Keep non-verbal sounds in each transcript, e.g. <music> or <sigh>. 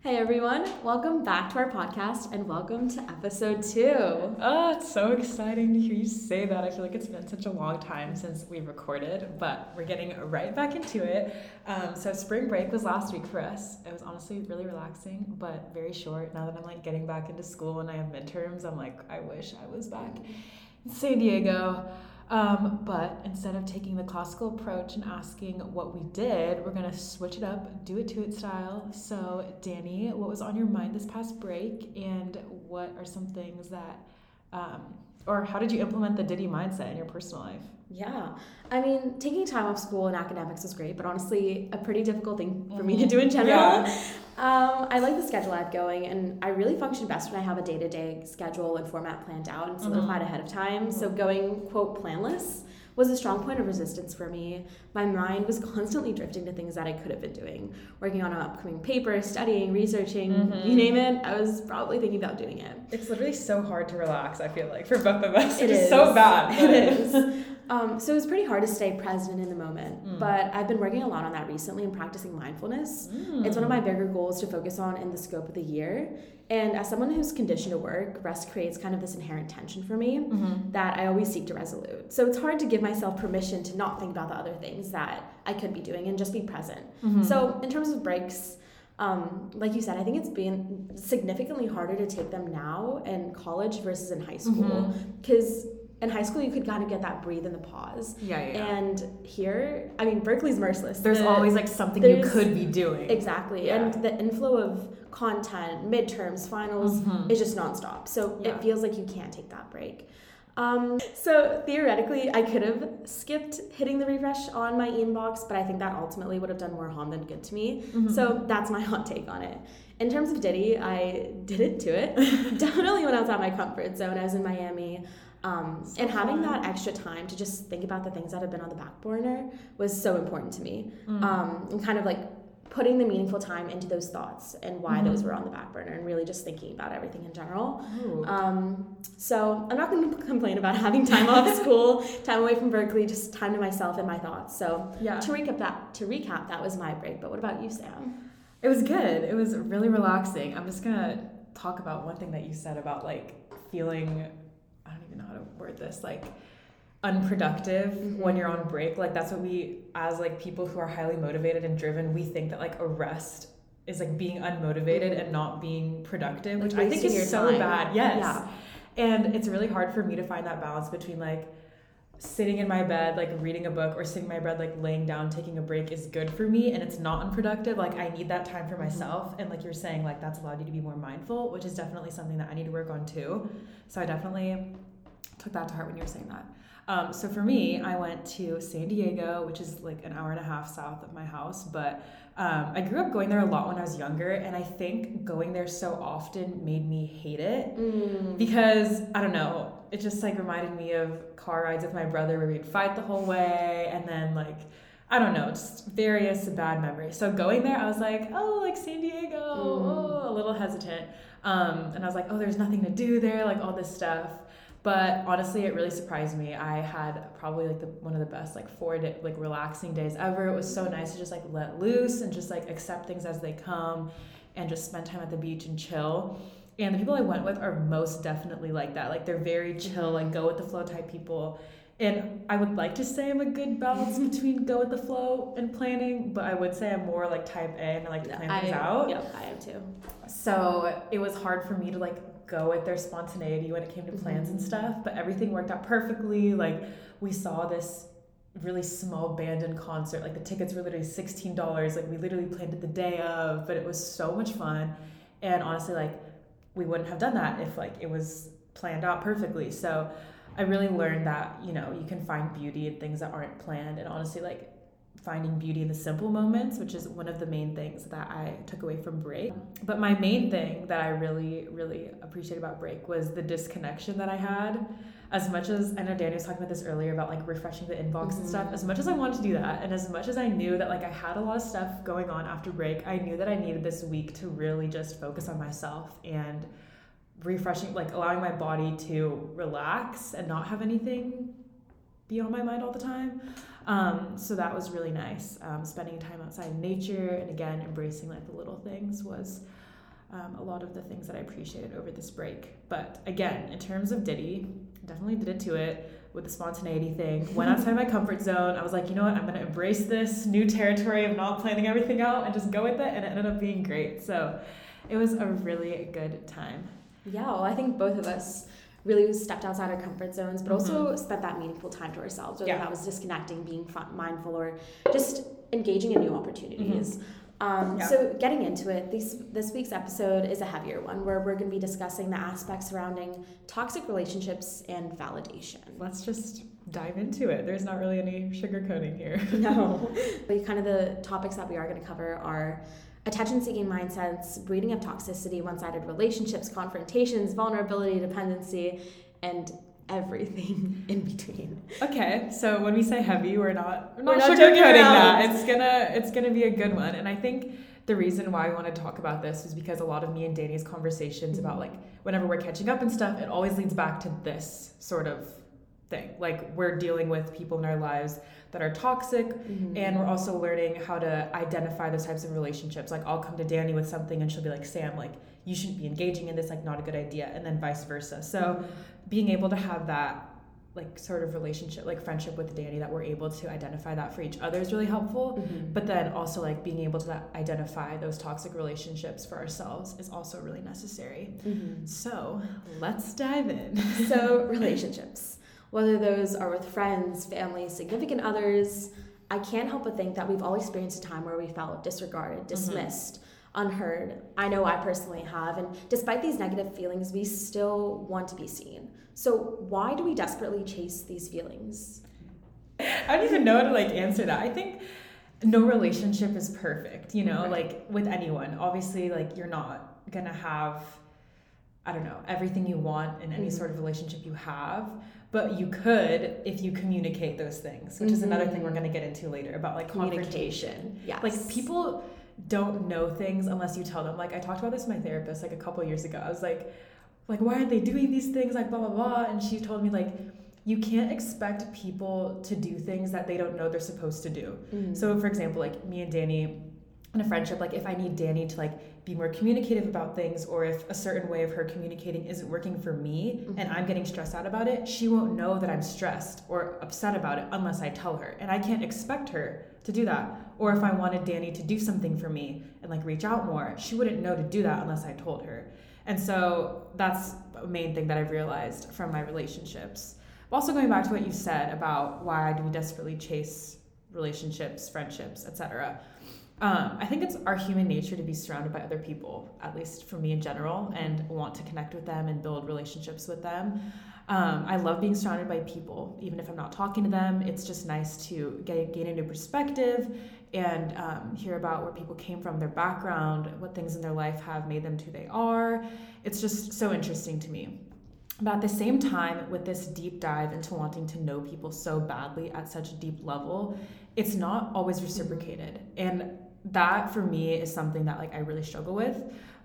Hey everyone, welcome back to our podcast and welcome to episode two. Oh, it's so exciting to hear you say that. I feel like it's been such a long time since we recorded, but we're getting right back into it. Um, so, spring break was last week for us. It was honestly really relaxing, but very short. Now that I'm like getting back into school and I have midterms, I'm like, I wish I was back in San Diego. Um, but instead of taking the classical approach and asking what we did, we're gonna switch it up, do it to it style. So, Danny, what was on your mind this past break, and what are some things that, um, or how did you implement the Diddy mindset in your personal life? Yeah, I mean, taking time off school and academics was great, but honestly, a pretty difficult thing for me to do in general. Yeah. <laughs> Um, I like the schedule I have going, and I really function best when I have a day to day schedule and format planned out and solidified mm-hmm. ahead of time. So, going, quote, planless was a strong point of resistance for me. My mind was <laughs> constantly drifting to things that I could have been doing, working on an upcoming paper, studying, researching, mm-hmm. you name it. I was probably thinking about doing it. It's literally so hard to relax, I feel like, for both of us. It is so bad. <laughs> It is. Um, so it was pretty hard to stay present in the moment. Mm. But I've been working a lot on that recently and practicing mindfulness. Mm. It's one of my bigger goals to focus on in the scope of the year. And as someone who's conditioned to work, rest creates kind of this inherent tension for me mm-hmm. that I always seek to resolute. So it's hard to give myself permission to not think about the other things that I could be doing and just be present. Mm-hmm. So in terms of breaks, um, like you said, I think it's been significantly harder to take them now in college versus in high school because mm-hmm in high school you could kind of get that breathe and the pause. Yeah, yeah. And here, I mean, Berkeley's merciless. There's the, always like something you could be doing. Exactly. Yeah. And the inflow of content, midterms, finals mm-hmm. is just nonstop. So yeah. it feels like you can't take that break. Um, so theoretically, I could have skipped hitting the refresh on my inbox, but I think that ultimately would have done more harm than good to me. Mm-hmm. So that's my <laughs> hot take on it. In terms of Diddy, I did it to it. <laughs> Definitely when I was out my comfort zone. I was in Miami. Um, so and having fun. that extra time to just think about the things that have been on the back burner was so important to me. Mm. Um, and kind of like putting the meaningful time into those thoughts and why mm-hmm. those were on the back burner and really just thinking about everything in general. Um, so I'm not going <laughs> to complain about having time off school, time away from Berkeley, just time to myself and my thoughts. So yeah. to recap that, to recap, that was my break. But what about you, Sam? It was good. It was really relaxing. I'm just gonna talk about one thing that you said about like feeling even know how to word this like unproductive mm-hmm. when you're on break like that's what we as like people who are highly motivated and driven we think that like a rest is like being unmotivated mm-hmm. and not being productive which i think is so time. bad yes yeah. and it's really hard for me to find that balance between like sitting in my bed like reading a book or sitting in my bed like laying down taking a break is good for me and it's not unproductive like i need that time for mm-hmm. myself and like you're saying like that's allowed you to be more mindful which is definitely something that i need to work on too so i definitely took that to heart when you were saying that. Um, so for me, I went to San Diego, which is like an hour and a half south of my house. But um, I grew up going there a lot when I was younger, and I think going there so often made me hate it mm. because I don't know. It just like reminded me of car rides with my brother where we'd fight the whole way, and then like. I don't know, just various bad memories. So going there, I was like, oh, like San Diego, mm. oh, a little hesitant. Um, and I was like, oh, there's nothing to do there, like all this stuff. But honestly, it really surprised me. I had probably like the one of the best like four day, like relaxing days ever. It was so nice to just like let loose and just like accept things as they come, and just spend time at the beach and chill. And the people I went with are most definitely like that. Like they're very mm-hmm. chill, like go with the flow type people. And I would like to say I'm a good balance <laughs> between go with the flow and planning, but I would say I'm more like type A and I like to plan I, things out. Yep, I am too. So it was hard for me to like go with their spontaneity when it came to plans and mm-hmm. stuff, but everything worked out perfectly. Like we saw this really small band in concert. Like the tickets were literally sixteen dollars. Like we literally planned it the day of, but it was so much fun. And honestly, like we wouldn't have done that if like it was planned out perfectly. So I really learned that you know you can find beauty in things that aren't planned, and honestly, like finding beauty in the simple moments, which is one of the main things that I took away from break. But my main thing that I really, really appreciate about break was the disconnection that I had. As much as I know Danny was talking about this earlier about like refreshing the inbox mm-hmm. and stuff, as much as I wanted to do that, and as much as I knew that like I had a lot of stuff going on after break, I knew that I needed this week to really just focus on myself and refreshing, like allowing my body to relax and not have anything be on my mind all the time. Um, so that was really nice. Um, spending time outside in nature and again embracing like the little things was um, a lot of the things that I appreciated over this break. But again, in terms of Diddy, definitely did it to it with the spontaneity thing. Went <laughs> outside my comfort zone. I was like, you know what? I'm gonna embrace this new territory of not planning everything out and just go with it. And it ended up being great. So it was a really good time. Yeah, well, I think both of us really stepped outside our comfort zones, but also mm-hmm. spent that meaningful time to ourselves, whether yeah. that was disconnecting, being mindful, or just engaging in new opportunities. Mm-hmm. Um, yeah. So, getting into it, this, this week's episode is a heavier one where we're going to be discussing the aspects surrounding toxic relationships and validation. Let's just dive into it. There's not really any sugarcoating here. no. <laughs> But kind of the topics that we are going to cover are attention seeking mindsets, breeding of toxicity, one sided relationships, confrontations, vulnerability, dependency, and everything <laughs> in between. Okay, so when we say heavy, we're not we're not, we're not sugarcoating that. It's gonna it's gonna be a good one, and I think the reason why I want to talk about this is because a lot of me and Danny's conversations about mm-hmm. like whenever we're catching up and stuff, it always leads back to this sort of thing. Like we're dealing with people in our lives that are toxic mm-hmm. and we're also learning how to identify those types of relationships. Like I'll come to Danny with something and she'll be like, "Sam, like you shouldn't be engaging in this, like not a good idea." And then vice versa. So mm-hmm. being able to have that like sort of relationship like friendship with danny that we're able to identify that for each other is really helpful mm-hmm. but then also like being able to identify those toxic relationships for ourselves is also really necessary mm-hmm. so let's dive in so <laughs> relationships whether those are with friends, family, significant others. I can't help but think that we've all experienced a time where we felt disregarded, mm-hmm. dismissed, mm-hmm. unheard. I know I personally have. And despite these negative feelings, we still want to be seen. So, why do we desperately chase these feelings? I don't even know how to like answer that. I think no relationship is perfect, you know, right. like with anyone. Obviously, like you're not gonna have, I don't know, everything you want in any mm-hmm. sort of relationship you have but you could if you communicate those things which mm-hmm. is another thing we're mm-hmm. going to get into later about like communication. Yeah like people don't know things unless you tell them. Like i talked about this with my therapist like a couple years ago. I was like like why aren't they doing these things? Like blah blah blah. And she told me like you can't expect people to do things that they don't know they're supposed to do. Mm-hmm. so for example like me and danny in a friendship like if i need danny to like be more communicative about things or if a certain way of her communicating isn't working for me mm-hmm. and i'm getting stressed out about it she won't know that i'm stressed or upset about it unless i tell her and i can't expect her to do that. Or if i wanted danny to do something for me and like reach out more she wouldn't know to do that unless i told her. And so that's a main thing that i've realized from my relationships. Also going back to what you said about why do we desperately chase relationships friendships etc um, I think it's our human nature to be surrounded by other people, at least for me in general, and want to connect with them and build relationships with them. Um, I love being surrounded by people, even if I'm not talking to them. It's just nice to get, gain a new perspective and um, hear about where people came from, their background, what things in their life have made them who they are. It's just so interesting to me. But at the same time, with this deep dive into wanting to know people so badly at such a deep level, it's not always reciprocated. And that for me is something that like I really struggle with.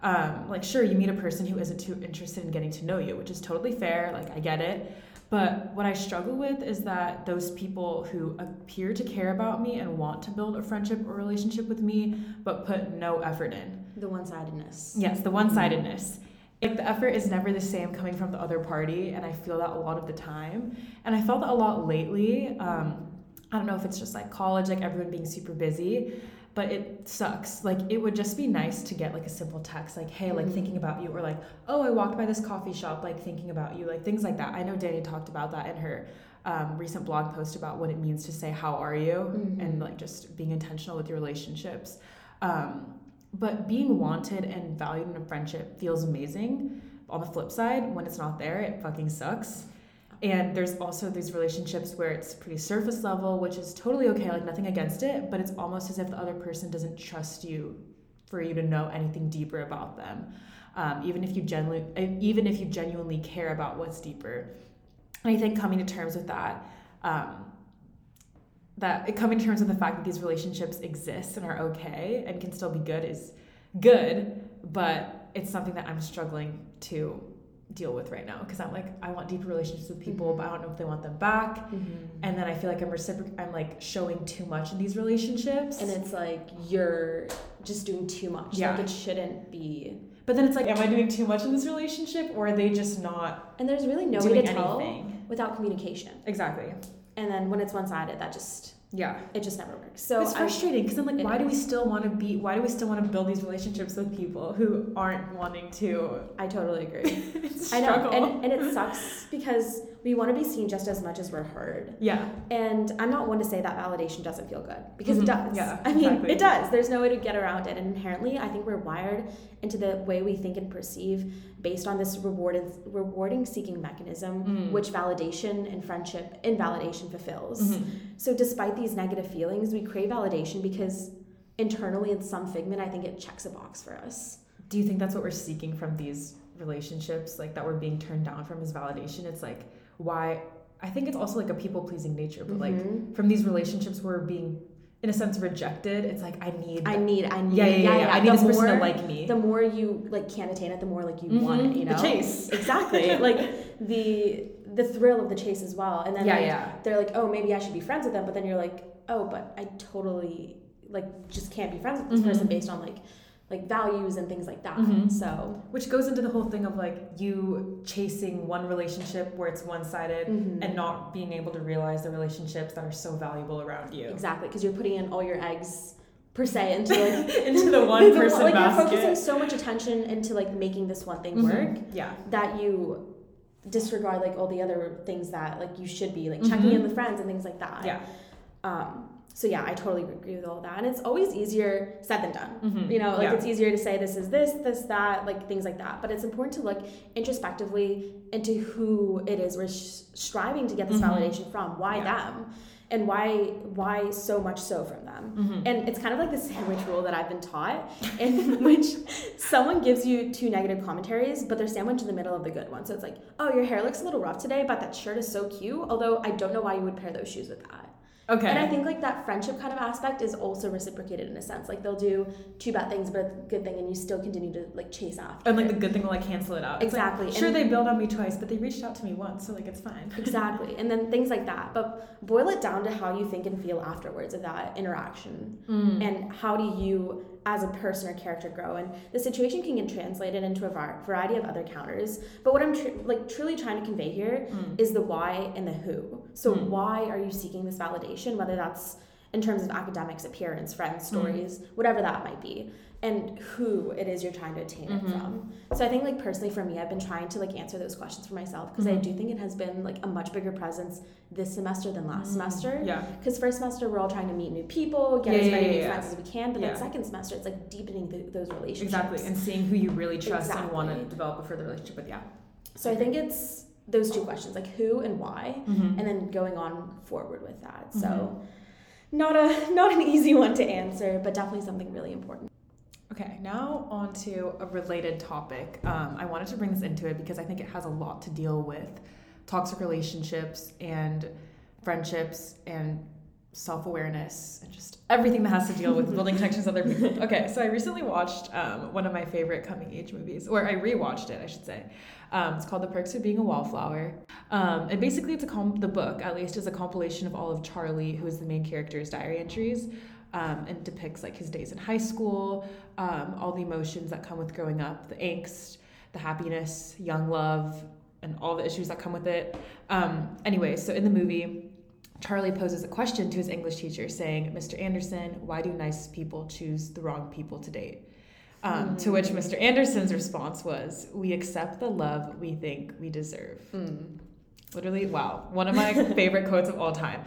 Um, like sure you meet a person who isn't too interested in getting to know you, which is totally fair, like I get it. But what I struggle with is that those people who appear to care about me and want to build a friendship or relationship with me, but put no effort in. The one sidedness. Yes, the one sidedness. If the effort is never the same coming from the other party, and I feel that a lot of the time. And I felt that a lot lately. Um, I don't know if it's just like college, like everyone being super busy but it sucks. Like it would just be nice to get like a simple text like, hey, like mm-hmm. thinking about you, or like, oh, I walked by this coffee shop, like thinking about you, like things like that. I know Danny talked about that in her um, recent blog post about what it means to say how are you mm-hmm. and like just being intentional with your relationships. Um, but being wanted and valued in a friendship feels amazing. On the flip side, when it's not there, it fucking sucks. And there's also these relationships where it's pretty surface level, which is totally okay, like nothing against it, but it's almost as if the other person doesn't trust you for you to know anything deeper about them. Um, even if you genuinely, even if you genuinely care about what's deeper. And I think coming to terms with that, um, that coming to terms with the fact that these relationships exist and are okay and can still be good is good, but it's something that I'm struggling to deal with right now because I'm like I want deeper relationships with people, mm-hmm. but I don't know if they want them back. Mm-hmm. And then I feel like I'm reciproc I'm like showing too much in these relationships. And it's like you're just doing too much. Yeah. Like it shouldn't be. But then it's like, am I doing too much in this relationship, or are they just not And there's really no way to tell anything? without communication. Exactly. And then when it's one sided, that just Yeah. it just never works. So it's frustrating because I'm like, why do we still want to be? Why do we still want to build these relationships with people who aren't wanting to I totally agree. <laughs> I know, and, and it sucks <laughs> because we want to be seen just as much as we're heard. yeah. And I'm not one to say that validation doesn't feel good because Mhm. it does. Yeah, I mean, exactly. it does. There's no way to get around it. And inherently, I think we're wired into the way we think and perceive based on this rewarded, rewarding seeking mechanism, Mm. which validation and friendship invalidation fulfills. Mhm. So, despite these negative feelings, we crave validation because internally, in some figment, I think it checks a box for us. Do you think that's what we're seeking from these relationships, like that we're being turned down from is validation? It's like why I think it's also like a people pleasing nature, but like Mhm. from these relationships we're being in a sense rejected. It's like I need I need, I need, yeah, yeah, yeah, yeah. I need The this person to more- like me. the more you like can't attain it, the more like you Mhm. want it. You know, The chase. <laughs> exactly. like <laughs> the the thrill of the chase as well. And then yeah, like, yeah. they're like, oh, maybe I should be friends with them. But then you're like, oh, but I totally like just can't be friends with this Mhm. person based on like like values and things like that. Mhm. So Which goes into the whole thing of like you chasing one relationship where it's one sided mhm. and not being able to realize the relationships that are so valuable around you. exactly because you're putting in all your eggs per se into <laughs> like Into the <laughs> one the- person like basket. you're focusing so much attention into like making this one thing Mhm. work Yeah. that you disregard like all the other things that like you should be like checking Mhm. in with friends and things like that. Yeah. Um. So yeah, I totally agree with all that, and it's always easier said than done. Mhm. You know, like Yeah. it's easier to say this is this, this, that, like things like that. But it's important to look introspectively into who it is we're sh- striving to get this Mhm. validation from. Why Yeah. them, and why why so much so from them. Mhm. And it's kind of like the sandwich rule that I've been taught, in <laughs> which someone gives you two negative commentaries, but they're sandwiched in the middle of the good one. So it's like, oh, your hair looks a little rough today, but that shirt is so cute. Although I don't know why you would pair those shoes with that. Okay. And I think like that friendship kind of aspect is also reciprocated in a sense. Like they'll do two bad things, but a good thing, and you still continue to like chase after. and like the good thing will like cancel it out. It's like, Exactly. sure, And- they bailed on me twice, but they reached out to me once, so like it's fine. <laughs> exactly, and then things like that. But boil it down to how you think and feel afterwards of that interaction. Mm. and how do you as a person or character grow and the situation can get translated into a variety of other counters but what i'm tr- like truly trying to convey here Mm. is the why and the who so Mm. why are you seeking this validation whether that's in terms of academics appearance friends Mm. stories whatever that might be and who it is you're trying to attain Mhm. it from so i think like personally for me i've been trying to like answer those questions for myself because i Mhm. do think it has been like a much bigger presence this semester than last Mm. semester Yeah. because first semester we're all trying to meet new people, get Yeah, as many yeah, new yeah. friends as we can. But Yeah. then second semester, it's like deepening th those relationships. Exactly. And seeing who you really trust and want to develop a further relationship with. Yeah. so I think it's those two questions, like who and why, Mm-hmm. and then going on forward with that. So Mhm. not a <laughs> not an easy one to answer, but definitely something really important. Okay, now on to a related topic. Um, I wanted to bring this into it because I think it has a lot to deal with toxic relationships and friendships and self awareness and just everything that has to deal with <laughs> building connections with other people. Okay, so I recently watched um, one of my favorite coming age movies, or I rewatched it, I should say. Um, it's called The Perks of Being a Wallflower. Um, and basically, it's a com- the book, at least, is a compilation of all of Charlie, who is the main character's diary entries. Um, and depicts like his days in high school, um, all the emotions that come with growing up, the angst, the happiness, young love, and all the issues that come with it. Um, anyway, so in the movie, Charlie poses a question to his English teacher saying, Mr. Anderson, why do nice people choose the wrong people to date? Um, To which Mr. Anderson's response was, We accept the love we think we deserve. Literally, wow. One of my favorite quotes of all time.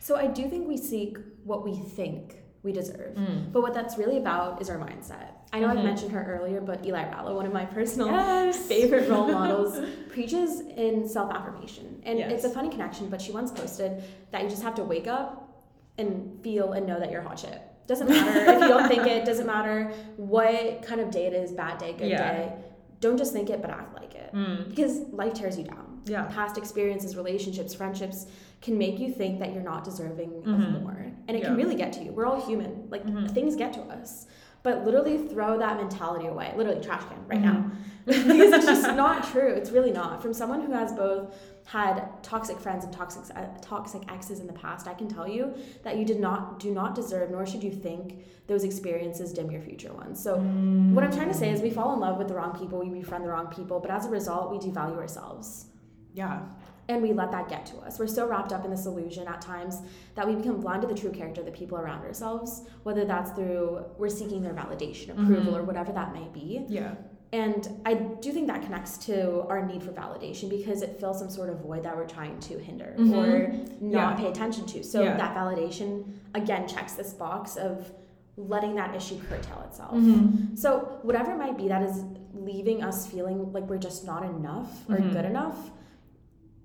So I do think we seek what we think we deserve. Mm. But what that's really about is our mindset. I know Mhm. I've mentioned her earlier, but Eli Rallo, one of my personal Yes. <laughs> favorite role <laughs> models, preaches in self affirmation. And Yes. it's a funny connection, but she once posted that you just have to wake up and feel and know that you're hot shit. Doesn't matter if you don't think it, doesn't matter what kind of day it is bad day, good Yeah. day. Don't just think it, but act like it. Mm. Because life tears you down. Yeah. Past experiences, relationships, friendships can make you think that you're not deserving Mhm. of more. And it Yeah. can really get to you. We're all human. Like Mhm. things get to us. but literally throw that mentality away. Literally trash can right mm-hmm. now. <laughs> because it's just not true. It's really not. From someone who has both had toxic friends and toxic uh, toxic exes in the past, I can tell you that you did not do not deserve, nor should you think those experiences dim your future ones. So mm. what I'm trying to say is we fall in love with the wrong people, we befriend the wrong people, but as a result, we devalue ourselves. Yeah. And we let that get to us. We're so wrapped up in this illusion at times that we become blind to the true character of the people around ourselves, whether that's through we're seeking their validation, approval, mm-hmm. or whatever that may be. Yeah. And I do think that connects to our need for validation because it fills some sort of void that we're trying to hinder mm-hmm. or not yeah. pay attention to. So yeah. that validation again checks this box of letting that issue curtail itself. Mm-hmm. So whatever it might be that is leaving us feeling like we're just not enough or mm-hmm. good enough,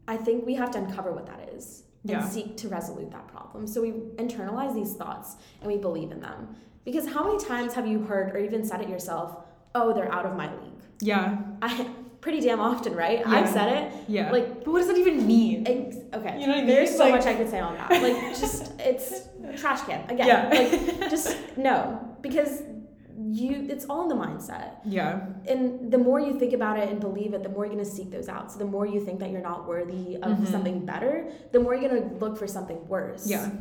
I think we have to uncover what that is and yeah. seek to resolve that problem. So we internalize these thoughts and we believe in them. Because how many times have you heard or even said it yourself, oh, they're out of my league. Yeah. I pretty damn often, right? Yeah. I've said it. Yeah. Like, but what does that even mean? Ex- okay. You know what I mean? There's so like, much I could say on that. Like, just it's trash can again. Yeah. Like, <laughs> just no, because you it's all in the mindset. Yeah. And the more you think about it and believe it, the more you're gonna seek those out. So the more you think that you're not worthy of mm-hmm. something better, the more you're gonna look for something worse. Yeah.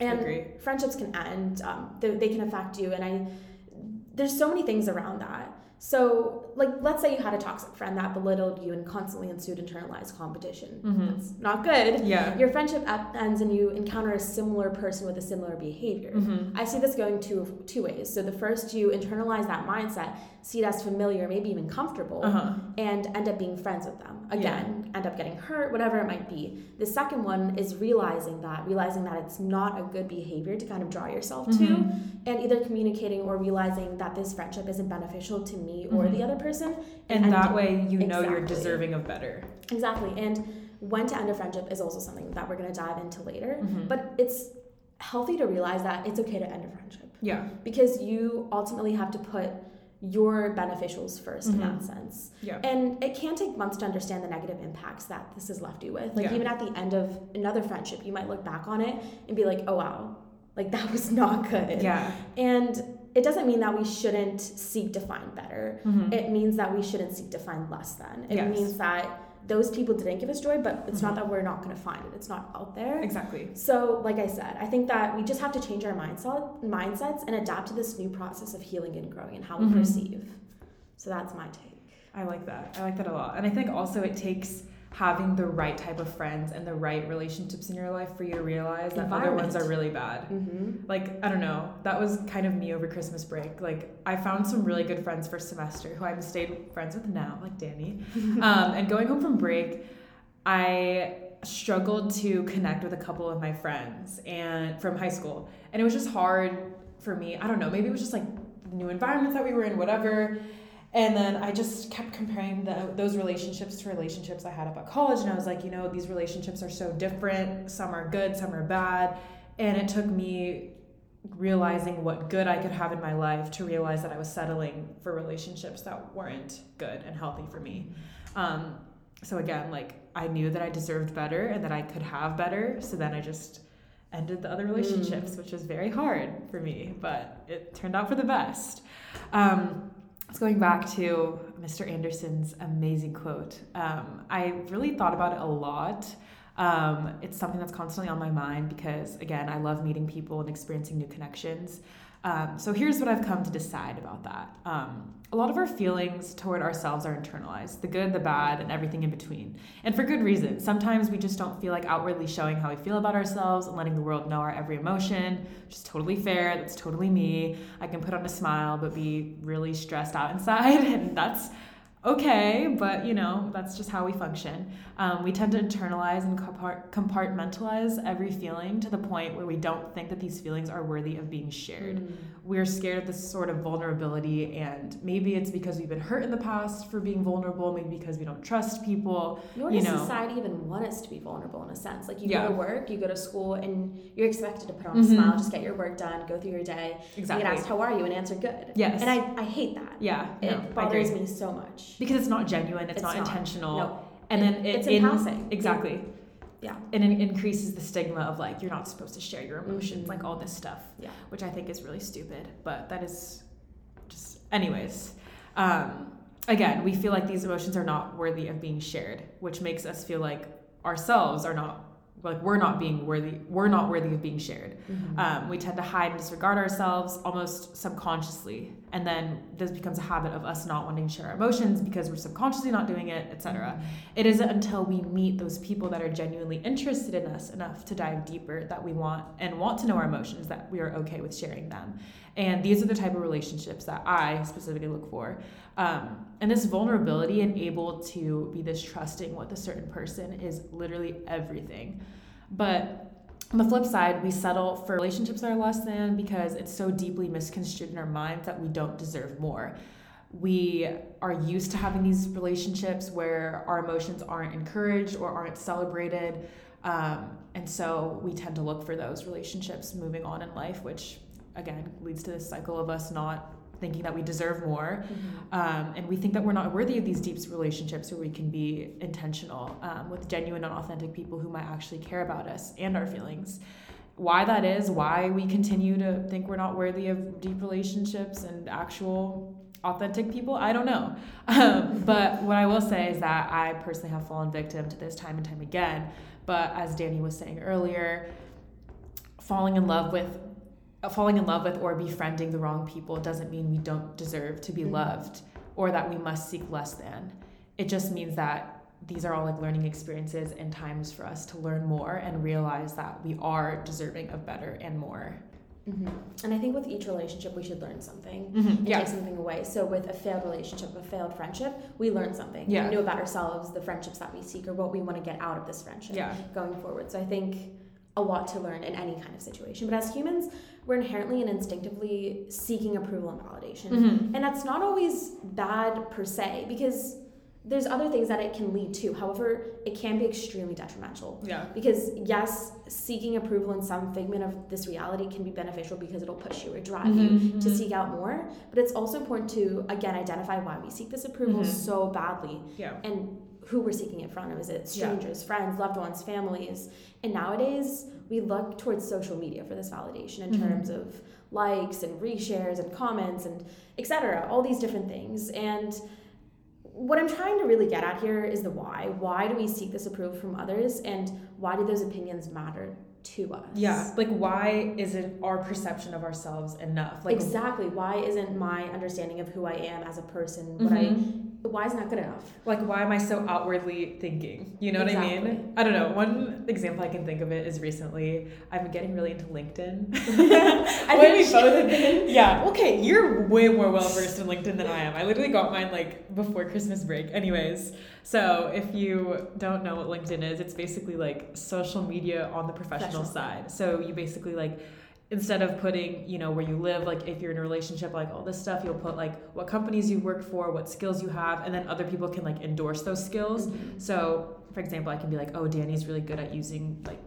And friendships can end. Um, they, they can affect you, and I there's so many things around that. So, like, let's say you had a toxic friend that belittled you and constantly ensued internalized competition. Mm-hmm. That's not good. Yeah. Your friendship ends and you encounter a similar person with a similar behavior. Mm-hmm. I see this going two two ways. So the first, you internalize that mindset, see it as familiar, maybe even comfortable, uh-huh. and end up being friends with them. Again, yeah. end up getting hurt, whatever it might be. The second one is realizing that, realizing that it's not a good behavior to kind of draw yourself mm-hmm. to, and either communicating or realizing that this friendship isn't beneficial to me or mm-hmm. the other person. And, and that way you know you're deserving of better. Exactly. And when to end a friendship is also something that we're going to dive into later. Mm-hmm. But it's healthy to realize that it's okay to end a friendship. Yeah. Because you ultimately have to put your beneficials 1st mm-hmm. in that mm-hmm. sense. Yeah. And it can take months to understand the negative impacts that this has left you with. Like yeah. even at the end of another friendship, you might look back on it and be like, "Oh wow, like that was not good." Yeah. And it doesn't mean that we shouldn't seek to find better. Mm-hmm. It means that we shouldn't seek to find less than. It yes. means that those people didn't give us joy, but it's mm-hmm. not that we're not going to find it. It's not out there. Exactly. So, like I said, I think that we just have to change our mindset mindsets and adapt to this new process of healing and growing and how we mm-hmm. perceive. So that's my take. I like that. I like that a lot. And I think also it takes having the right type of friends and the right relationships in your life for you to realize that other ones are really bad. Mm-hmm. Like, I don't know, that was kind of me over Christmas break. Like, I found some really good friends for semester who I'm stayed friends with now, like Danny. <laughs> um, and going home from break, I struggled to connect with a couple of my friends and from high school. And it was just hard for me. I don't know, maybe it was just like the new environments that we were in, whatever. And then I just kept comparing the, those relationships to relationships I had up at college. And I was like, you know, these relationships are so different. Some are good, some are bad. And it took me realizing what good I could have in my life to realize that I was settling for relationships that weren't good and healthy for me. Um, so again, like I knew that I deserved better and that I could have better. So then I just ended the other relationships, mm. which was very hard for me, but it turned out for the best. Um, it's going back to Mr. Anderson's amazing quote. Um, I really thought about it a lot. Um, it's something that's constantly on my mind because, again, I love meeting people and experiencing new connections. Um, so here's what I've come to decide about that. Um, a lot of our feelings toward ourselves are internalized the good, the bad, and everything in between. And for good reason. Sometimes we just don't feel like outwardly showing how we feel about ourselves and letting the world know our every emotion, which is totally fair. That's totally me. I can put on a smile but be really stressed out <laughs> inside, and that's okay, but you know, that's just how we function. Um, we tend to internalize and compartmentalize every feeling to the point where we don't think that these feelings are worthy of being shared. Mm. We're scared of this sort of vulnerability, and maybe it's because we've been hurt in the past for being vulnerable, maybe because we don't trust people. Nor you does know. society even want us to be vulnerable in a sense. Like you yeah. go to work, you go to school, and you're expected to put on mm-hmm. a smile, just get your work done, go through your day. Exactly. You get asked, How are you? and answer good. Yes. And I, I hate that. Yeah. It no, bothers me so much because it's not genuine it's, it's not, not, intentional no. And then it, it's in, in passing exactly Yeah. And it increases the stigma of like you're not supposed to share your emotions, Mhm. like all this stuff. Yeah. Which I think is really stupid. But that is just anyways. Um again, we feel like these emotions are not worthy of being shared, which makes us feel like ourselves are not like we're not being worthy we're not worthy of being shared Mm-hmm. um, we tend to hide and disregard ourselves almost subconsciously and then this becomes a habit of us not wanting to share our emotions because we're subconsciously not doing it etc it isn't until we meet those people that are genuinely interested in us enough to dive deeper that we want and want to know our emotions that we are okay with sharing them. And these are the type of relationships that i specifically look for. Um, and this vulnerability and able to be this trusting with a certain person is literally everything. But on the flip side, we settle for relationships that are less than because it's so deeply misconstrued in our minds that we don't deserve more. We are used to having these relationships where our emotions aren't encouraged or aren't celebrated. Um, and so we tend to look for those relationships moving on in life, which again leads to this cycle of us not thinking that we deserve more. Mm-hmm. Um, and we think that we're not worthy of these deep relationships where we can be intentional um, with genuine and authentic people who might actually care about us and our feelings. Why that is, why we continue to think we're not worthy of deep relationships and actual authentic people, I don't know. <laughs> Um, but what I will say is that I personally have fallen victim to this time and time again. But as Danny was saying earlier, falling in love with falling in love with or befriending the wrong people doesn't mean we don't deserve to be Mhm. loved or that we must seek less than. It just means that these are all like learning experiences and times for us to learn more and realize that we are deserving of better and more. Mm-hmm. And I think with each relationship, we should learn something. Mm-hmm. and Yeah. take something away. So with a failed relationship, a failed friendship, we learn something. Yeah. We know about ourselves, the friendships that we seek, or what we want to get out of this friendship Yeah. going forward. So I think a lot to learn in any kind of situation. But as humans, we're inherently and instinctively seeking approval and validation. Mm-hmm. And that's not always bad per se because there's other things that it can lead to. However, it can be extremely detrimental. Yeah. Because yes, seeking approval in some figment of this reality can be beneficial because it'll push you or drive you Mhm, to mhm. seek out more. But it's also important to again identify why we seek this approval Mhm. so badly Yeah. and who we're seeking it from. Is it Yeah. strangers, friends, loved ones, families? And nowadays we look towards social media for this validation in Mhm. terms of likes and reshares and comments and etc. All these different things. And what I'm trying to really get at here is the why. Why do we seek this approval from others and why do those opinions matter to us? Yeah. Like, why isn't our perception of ourselves enough? Like, exactly. Why isn't my understanding of who I am as a person what Mhm. I why isn't that good enough? like why am i so outwardly thinking? You know what i mean? I don't know. One example i can think of it is recently i've been getting really into linkedin. <laughs> <laughs> I think we both have been. yeah okay you're way more well versed in linkedin than i am. I literally got mine like before christmas break. Anyways so if you don't know what linkedin is it's basically like social media on the professional Professional. side. So you basically like instead of putting you know where you live like if you're in a relationship like all this stuff you'll put like what companies you work for what skills you have and then other people can like endorse those skills Mhm. so for example i can be like oh danny's really good at using like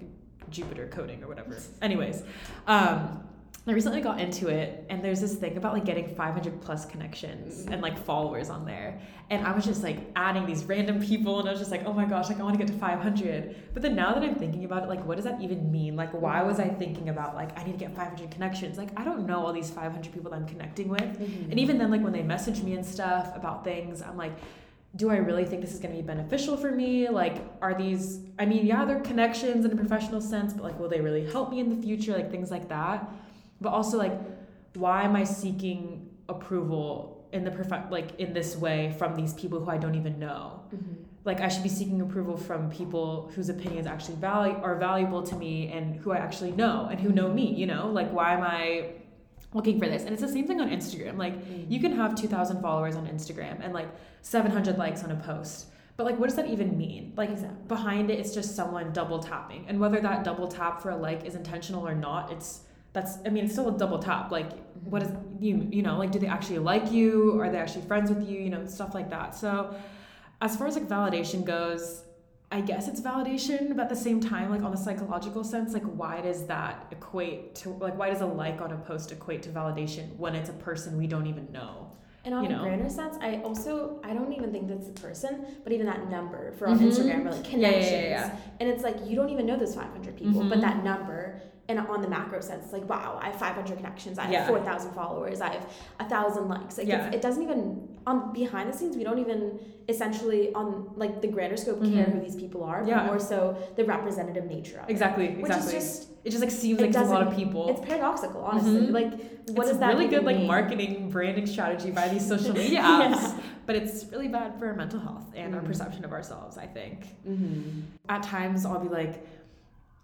jupyter coding or whatever anyways um I recently got into it, and there's this thing about like getting 500 plus connections and like followers on there. And I was just like adding these random people, and I was just like, oh my gosh, like I want to get to 500. But then now that I'm thinking about it, like, what does that even mean? Like, why was I thinking about like I need to get 500 connections? Like, I don't know all these 500 people that I'm connecting with. Mhm. And even then, like when they message me and stuff about things, I'm like, do I really think this is going to be beneficial for me? Like, are these, I mean, yeah, they're connections in a professional sense, but like, will they really help me in the future? Like, things like that. But also, like, why am I seeking approval in the perfect, like, in this way from these people who I don't even know? Mhm. Like, I should be seeking approval from people whose opinions actually value are valuable to me and who I actually know and who know me, you know? Like, why am I looking for this? And it's the same thing on Instagram. Like, you can have 2,000 followers on Instagram and like 700 likes on a post. But like, what does that even mean? Like, Exactly. behind it, it's just someone double tapping. And whether that double tap for a like is intentional or not, it's that's I mean, it's still a double tap. Like, what is you you know like, do they actually like you? Are they actually friends with you? You know, stuff like that. So, as far as like validation goes. I guess it's validation, but at the same time, like on the psychological sense, like why does that equate to like why does a like on a post equate to validation when it's a person we don't even know? And on you a know? grander sense, I also I don't even think that's the person, but even that number for on Mhm. Instagram or like Yeah, yeah, yeah, connections. yeah. And it's like you don't even know those 500 people, but Mhm. that number and on the macro sense, it's like wow, I have 500 connections, I have Yeah. 4,000 followers, I have a thousand likes. Like Yeah. it doesn't even on behind the scenes we don't even essentially on like the grander scope care Mhm. who these people are, Yeah. but more so the representative nature of it. Exactly, Which exactly. is just it just like seems like a lot of people. it's paradoxical, honestly. Mhm. Like what it's does that really good like mean? marketing branding strategy by these social media <laughs> apps but it's really bad for our mental health and our Mhm. perception of ourselves i think Mm-hmm. at times i'll be like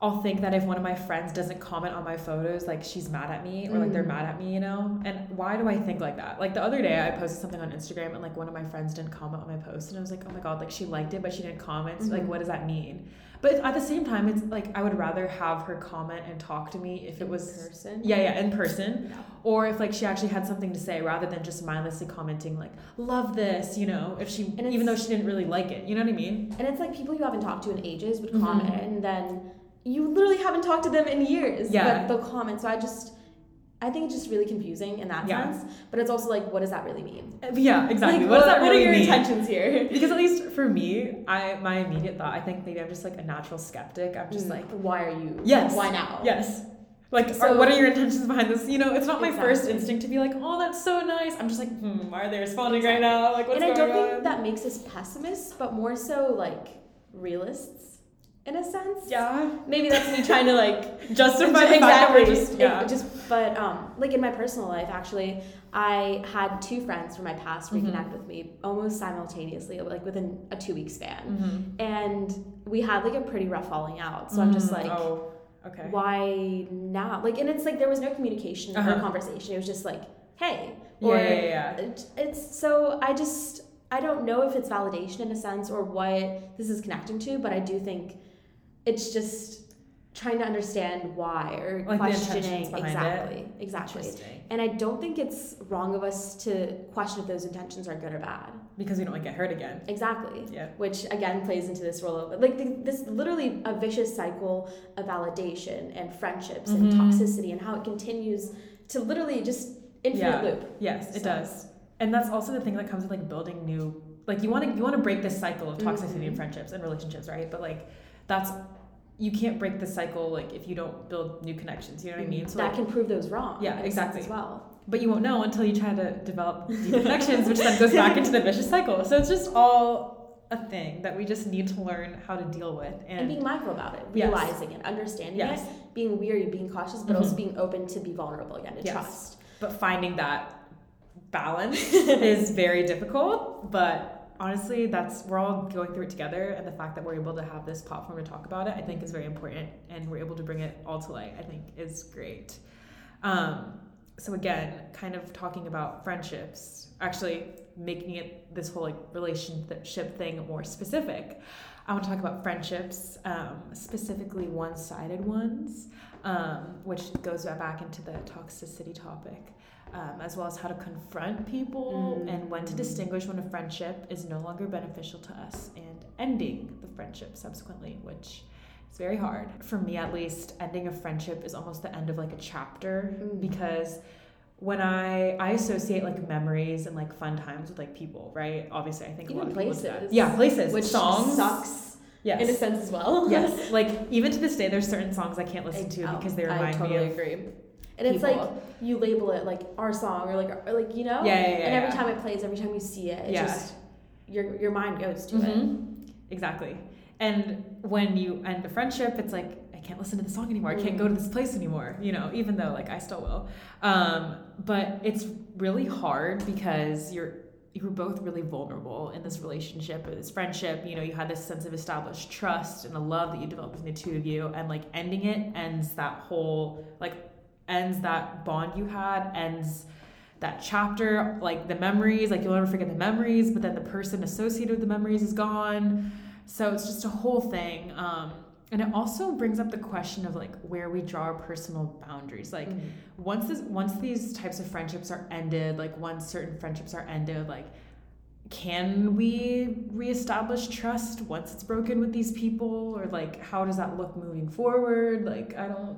i'll think that if one of my friends doesn't comment on my photos like she's mad at me or like they're Mhm. mad at me you know and why do i think like that like the other day i posted something on instagram and like one of my friends didn't comment on my post and i was like oh my god like she liked it but she didn't comment so, like Mhm. what does that mean but at the same time it's like i would rather have her comment and talk to me if it was in person. yeah yeah in person Yeah. or if like she actually had something to say rather than just mindlessly commenting like love this you know if she even though she didn't really like it you know what i mean And it's like people you haven't talked to in ages would Mhm. comment, and then you literally haven't talked to them in years. Yeah. But they'll comment. So I just, I think it's just really confusing in that Yeah. sense. But it's also like, what does that really mean? Uh, yeah exactly Like, what, does that what really are your mean intentions here? <laughs> because at least for me i my immediate thought i think maybe i'm just like a natural skeptic i'm just Mm, like why are you? Yes. Why now? yes like So- are, what are your intentions behind this you know it's not my first instinct to be like oh that's so nice i'm just like hmm why are they responding right now like what's and going on? And I don't on think that makes us pessimists, but more so like realists in a sense. yeah Maybe that's me trying to like <laughs> justify exactly. just It- yeah just but um like in my personal life actually I had two friends from my past Mhm. reconnect with me almost simultaneously like within a two week span Mhm. and we had like a pretty rough falling out so I'm just Mm, like oh okay why now like and it's like there was no communication or Uh-huh. conversation it was just like hey yeah, or yeah, yeah, yeah. it's so I just I don't know if it's validation in a sense or what this is connecting to, but I do think it's just trying to understand why or Like questioning behind it. exactly exactly and i don't think it's wrong of us to question if those intentions are good or bad Because we don't want to get hurt again. exactly Yeah. which again plays into this role of like the, this literally a vicious cycle of validation and friendships and Mhm. toxicity and how it continues to literally just infinite Yeah. loop Yes, it does. And that's also the thing that comes with like building new like you want to you want to break this cycle of toxicity in Mhm. friendships and relationships, right? But like that's you can't break the cycle like if you don't build new connections, you know what I mean? So that like, can prove those wrong Yeah, in a sense exactly. as well but you won't know until you try to develop deep <laughs> connections, which then goes back into the <laughs> vicious cycle. So it's just all a thing that we just need to learn how to deal with and, and, being mindful about it Yes. realizing it understanding yes. it being weary being cautious but also Mhm. being open to be vulnerable again to Yes. trust But finding that balance <laughs> is very difficult. But honestly, that's we're all going through it together, and the fact that we're able to have this platform to talk about it, I think, is very important, and we're able to bring it all to light. I think is great. Um, so again, kind of talking about friendships, actually making it this whole like relationship thing more specific. I want to talk about friendships, um, specifically one-sided ones, um, which goes back into the toxicity topic, um, as well as how to confront people Mm. and when to distinguish when a friendship is no longer beneficial to us and ending the friendship subsequently, which is very hard. For me, at least, ending a friendship is almost the end of like a chapter Mm. because when I I associate like memories and like fun times with like people, right? Obviously, I think a Even lot of people places. Yeah, places, which songs, sucks yes, in a sense as well yes. <laughs> Like even to this day, there's certain songs I can't listen to Oh, because they I remind totally me of agree and it's like you label it like our song or like or like you know Yeah, yeah, yeah, and every yeah. time it plays every time you see it it Yeah. just your your mind goes to it Mhm. Exactly. And when you end a friendship, it's like I can't listen to the song anymore. I can't Mm. go to this place anymore. You know, even though like I still will. Um, but it's really hard because you're you were both really vulnerable in this relationship or this friendship. You know, you had this sense of established trust and the love that you developed between the two of you, and like ending it ends that whole like ends that bond you had ends that chapter like the memories like you'll never forget the memories but then the person associated with the memories is gone. So it's just a whole thing um, and it also brings up the question of like where we draw our personal boundaries. Like Mhm. once this once these types of friendships are ended like once certain friendships are ended like can we reestablish trust once it's broken with these people? Or like how does that look moving forward? Like i don't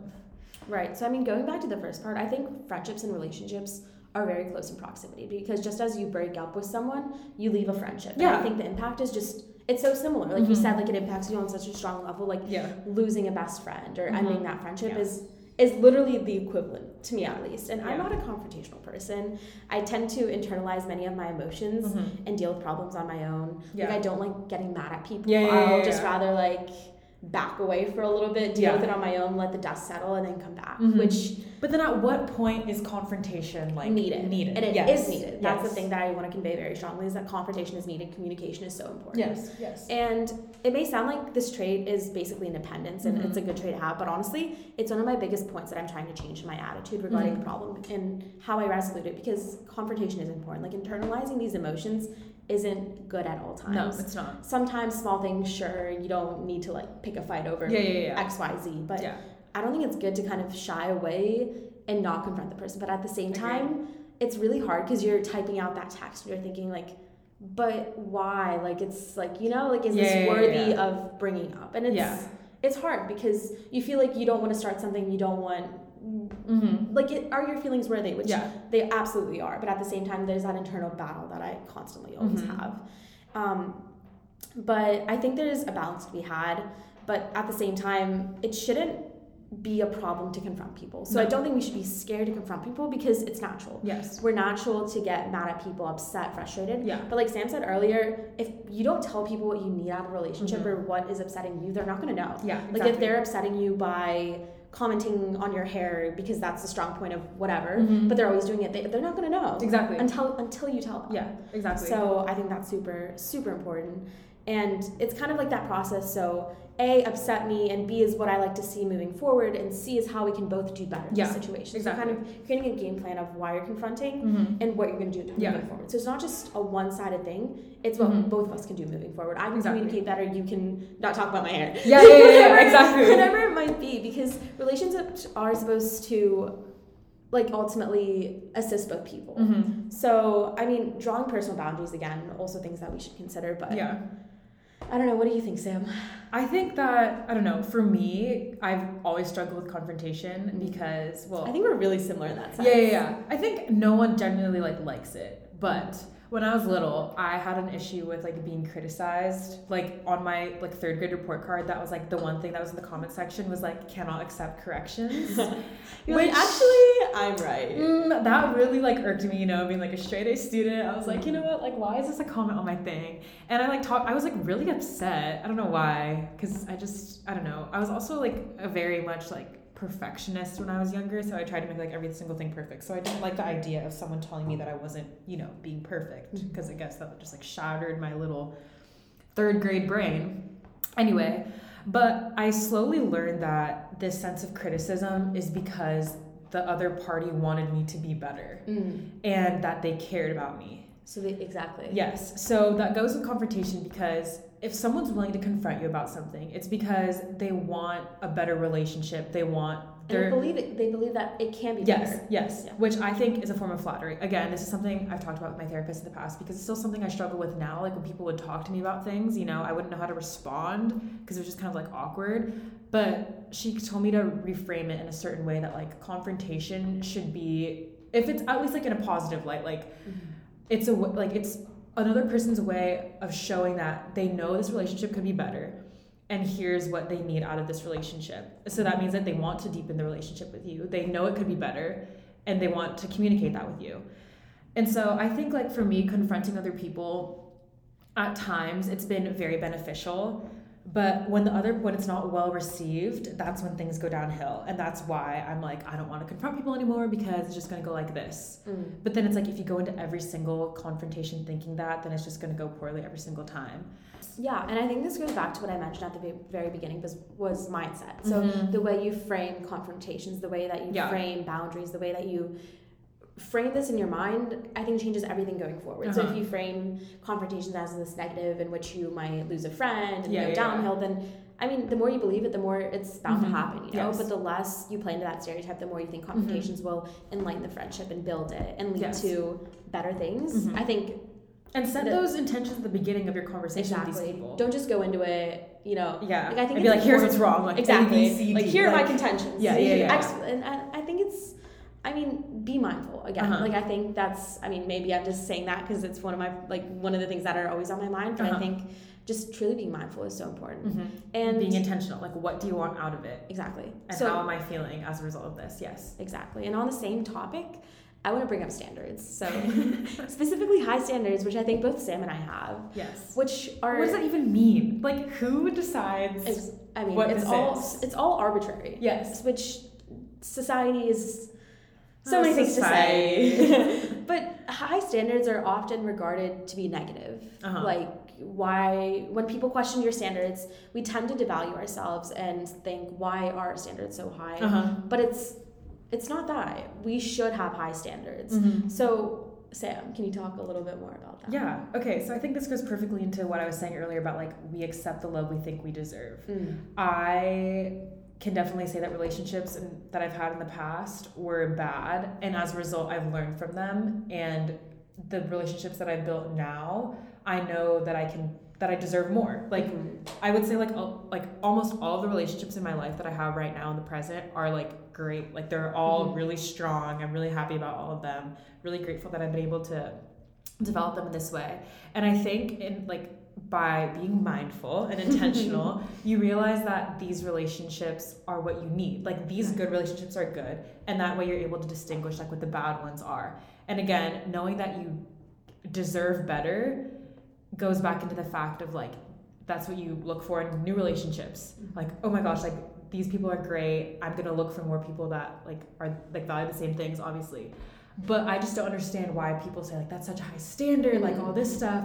right so i mean going back to the first part i think friendships and relationships are very close in proximity because just as you break up with someone, you leave a friendship. And Yeah. I think the impact is just it's so similar. Like you Mhm. said, like it impacts you on such a strong level. Like Yeah. losing a best friend or Mhm. ending that friendship Yeah. is is literally the equivalent to me at least. And I'm not a confrontational person. I tend to internalize many of my emotions Mhm. and deal with problems on my own. Yeah. Like I don't like getting mad at people. Yeah, yeah, I'll yeah, just yeah. rather like back away for a little bit, deal Yeah. with it on my own, let the dust settle, and then come back. Mhm. Which But then at what point is confrontation like needed. Needed. And it is yes. needed. That's yes. the thing that I want to convey very strongly is that confrontation is needed. Communication is so important. Yes. Yes. And it may sound like this trait is basically independence and Mhm. it's a good trait to have, but honestly, it's one of my biggest points that I'm trying to change in my attitude regarding Mhm. the problem and how I resolute it because confrontation is important. Like internalizing these emotions isn't good at all times. No, it's not. Sometimes small things, sure, you don't need to like pick a fight over Yeah, yeah, yeah. X, Y, Z, but yeah. I don't think it's good to kind of shy away and not confront the person. But at the same time, it's really hard because you're typing out that text and you're thinking like, but why? Like it's like you know, like is this worthy of bringing up? And it's it's hard because you feel like you don't want to start something you don't want. Mm-hmm. Like, it, are your feelings worthy? Which Yeah. they absolutely are. But at the same time, there's that internal battle that I constantly always Mhm. have. Um, but I think there's a balance to be had. But at the same time, it shouldn't be a problem to confront people. So I don't think we should be scared to confront people because it's natural. Yes. We're natural to get mad at people, upset, frustrated. Yeah. But like Sam said earlier, if you don't tell people what you need out of a relationship Mhm. or what is upsetting you, they're not going to know. Yeah. Like if they're upsetting you by commenting on your hair because that's the strong point of whatever, Mhm. but they're always doing it, they, they're not going to know exactly. until until you tell them. yeah. Exactly. So I think that's super super important, and it's kind of like that process. So A upset me, and B is what I like to see moving forward, and C is how we can both do better in Yeah, this situation. exactly. So kind of creating a game plan of why you're confronting Mhm. and what you're going to do Yeah. moving forward. So it's not just a one-sided thing; it's what Mhm. both of us can do moving forward. I can Exactly. communicate better. You can not talk about my hair. Yeah, yeah, yeah, yeah, <laughs> exactly. Whatever it might be, because relationships are supposed to, like, ultimately assist both people. Mhm. So, I mean, drawing personal boundaries again, also things that we should consider. But Yeah. I don't know. What do you think, Sam? I think that I don't know. For me, I've always struggled with confrontation because well, I think we're really similar in that sense. Yeah, yeah, yeah. I think no one genuinely like likes it, but when I was little, I had an issue with like being criticized. Like on my like third grade report card, that was like the one thing that was in the comment section was like cannot accept corrections. <laughs> You're like, Which- actually, I'm right. Mm, that really like irked me, you know, being like a straight A student. I was like, you know what, like, why is this a comment on my thing? And I like talk. I was like really upset. I don't know why, because I just I don't know. I was also like a very much like perfectionist when I was younger, so I tried to make like every single thing perfect. So I didn't like the idea of someone telling me that I wasn't, you know, being perfect, because I guess that just like shattered my little third grade brain. Anyway, but I slowly learned that this sense of criticism is because the other party wanted me to be better Mm. and that they cared about me. So they, exactly. Yes, so that goes with confrontation because if someone's willing to confront you about something, it's because they want a better relationship. They want they believe it. They believe that it can be Yes, better. yes, Yeah. which I think is a form of flattery. Again, this is something I've talked about with my therapist in the past because it's still something I struggle with now. Like when people would talk to me about things, you know, I wouldn't know how to respond because it was just kind of like awkward. But she told me to reframe it in a certain way that like confrontation should be, if it's at least like in a positive light, like mm-hmm. it's a like it's another person's way of showing that they know this relationship could be better and here's what they need out of this relationship. So that means that they want to deepen the relationship with you. They know it could be better and they want to communicate that with you. And so i think like for me confronting other people at times it's been very beneficial but when the other when it's not well received that's when things go downhill and that's why i'm like i don't want to confront people anymore because it's just going to go like this Mm. but then it's like if you go into every single confrontation thinking that, then it's just going to go poorly every single time. Yeah, and I think this goes back to what I mentioned at the very beginning was was mindset. So Mhm. the way you frame confrontations, the way that you Yeah. frame boundaries, the way that you frame this in your mind, I think changes everything going forward. So if Uh-huh. you frame confrontations as this negative in which you might lose a friend and Yeah, go yeah, downhill, then I mean, the more you believe it, the more it's bound Mhm. to happen, you know. Yes. But the less you play into that stereotype, the more you think confrontations will enlighten the friendship and build it and lead Yes. to better things. Mhm. I think And set The- those intentions at the beginning of your conversation with exactly. Don't just go into it, you know. yeah. Like, I think and be like, here's what's wrong. Like, exactly. A, B, C, like here are my contentions. Yeah, yeah, yeah. Excellent. And I, I think it's, I mean, be mindful again. Uh-huh. Like I think that's. I mean, maybe I'm just saying that because it's one of my like one of the things that are always on my mind. But Uh-huh. I think just truly being mindful is so important. Mhm. And being intentional. Like, what do you want out of it? exactly. And so how am I feeling as a result of this? Yes. exactly. And on the same topic, I want to bring up standards. So <laughs> <laughs> specifically high standards, which I think both Sam and I have, Yes. which are. What does that even mean? Like, who decides? I mean, it's all is? it's all arbitrary. yes. Which society is so Oh, many things to say. <laughs> but high standards are often regarded to be negative. Uh-huh. Like why when people question your standards, we tend to devalue ourselves and think why are our standards so high? Uh huh. But it's it's not that. We should have high standards. Mm-hmm. So Sam, can you talk a little bit more about that? Yeah. Okay. So I think this goes perfectly into what I was saying earlier about like we accept the love we think we deserve. Mm. I can definitely say that relationships and, that I've had in the past were bad, and as a result, I've learned from them. And the relationships that I've built now, I know that I can that I deserve more. Like Mhm. I would say, like like almost all the relationships in my life that I have right now in the present are like great. Like they're all Mhm. really strong. I'm really happy about all of them. Really grateful that I've been able to develop them in this way. And I think in like by being mindful and <laughs> intentional, you realize that these relationships are what you need. Like these good relationships are good, and that way you're able to distinguish like what the bad ones are. And again, knowing that you deserve better goes back into the fact of like that's what you look for in new relationships. Mm-hmm. Like, oh my gosh, like these people are great. I'm gonna look for more people that like are like value the same things, obviously. But I just don't understand why people say like that's such a high standard, like all this stuff.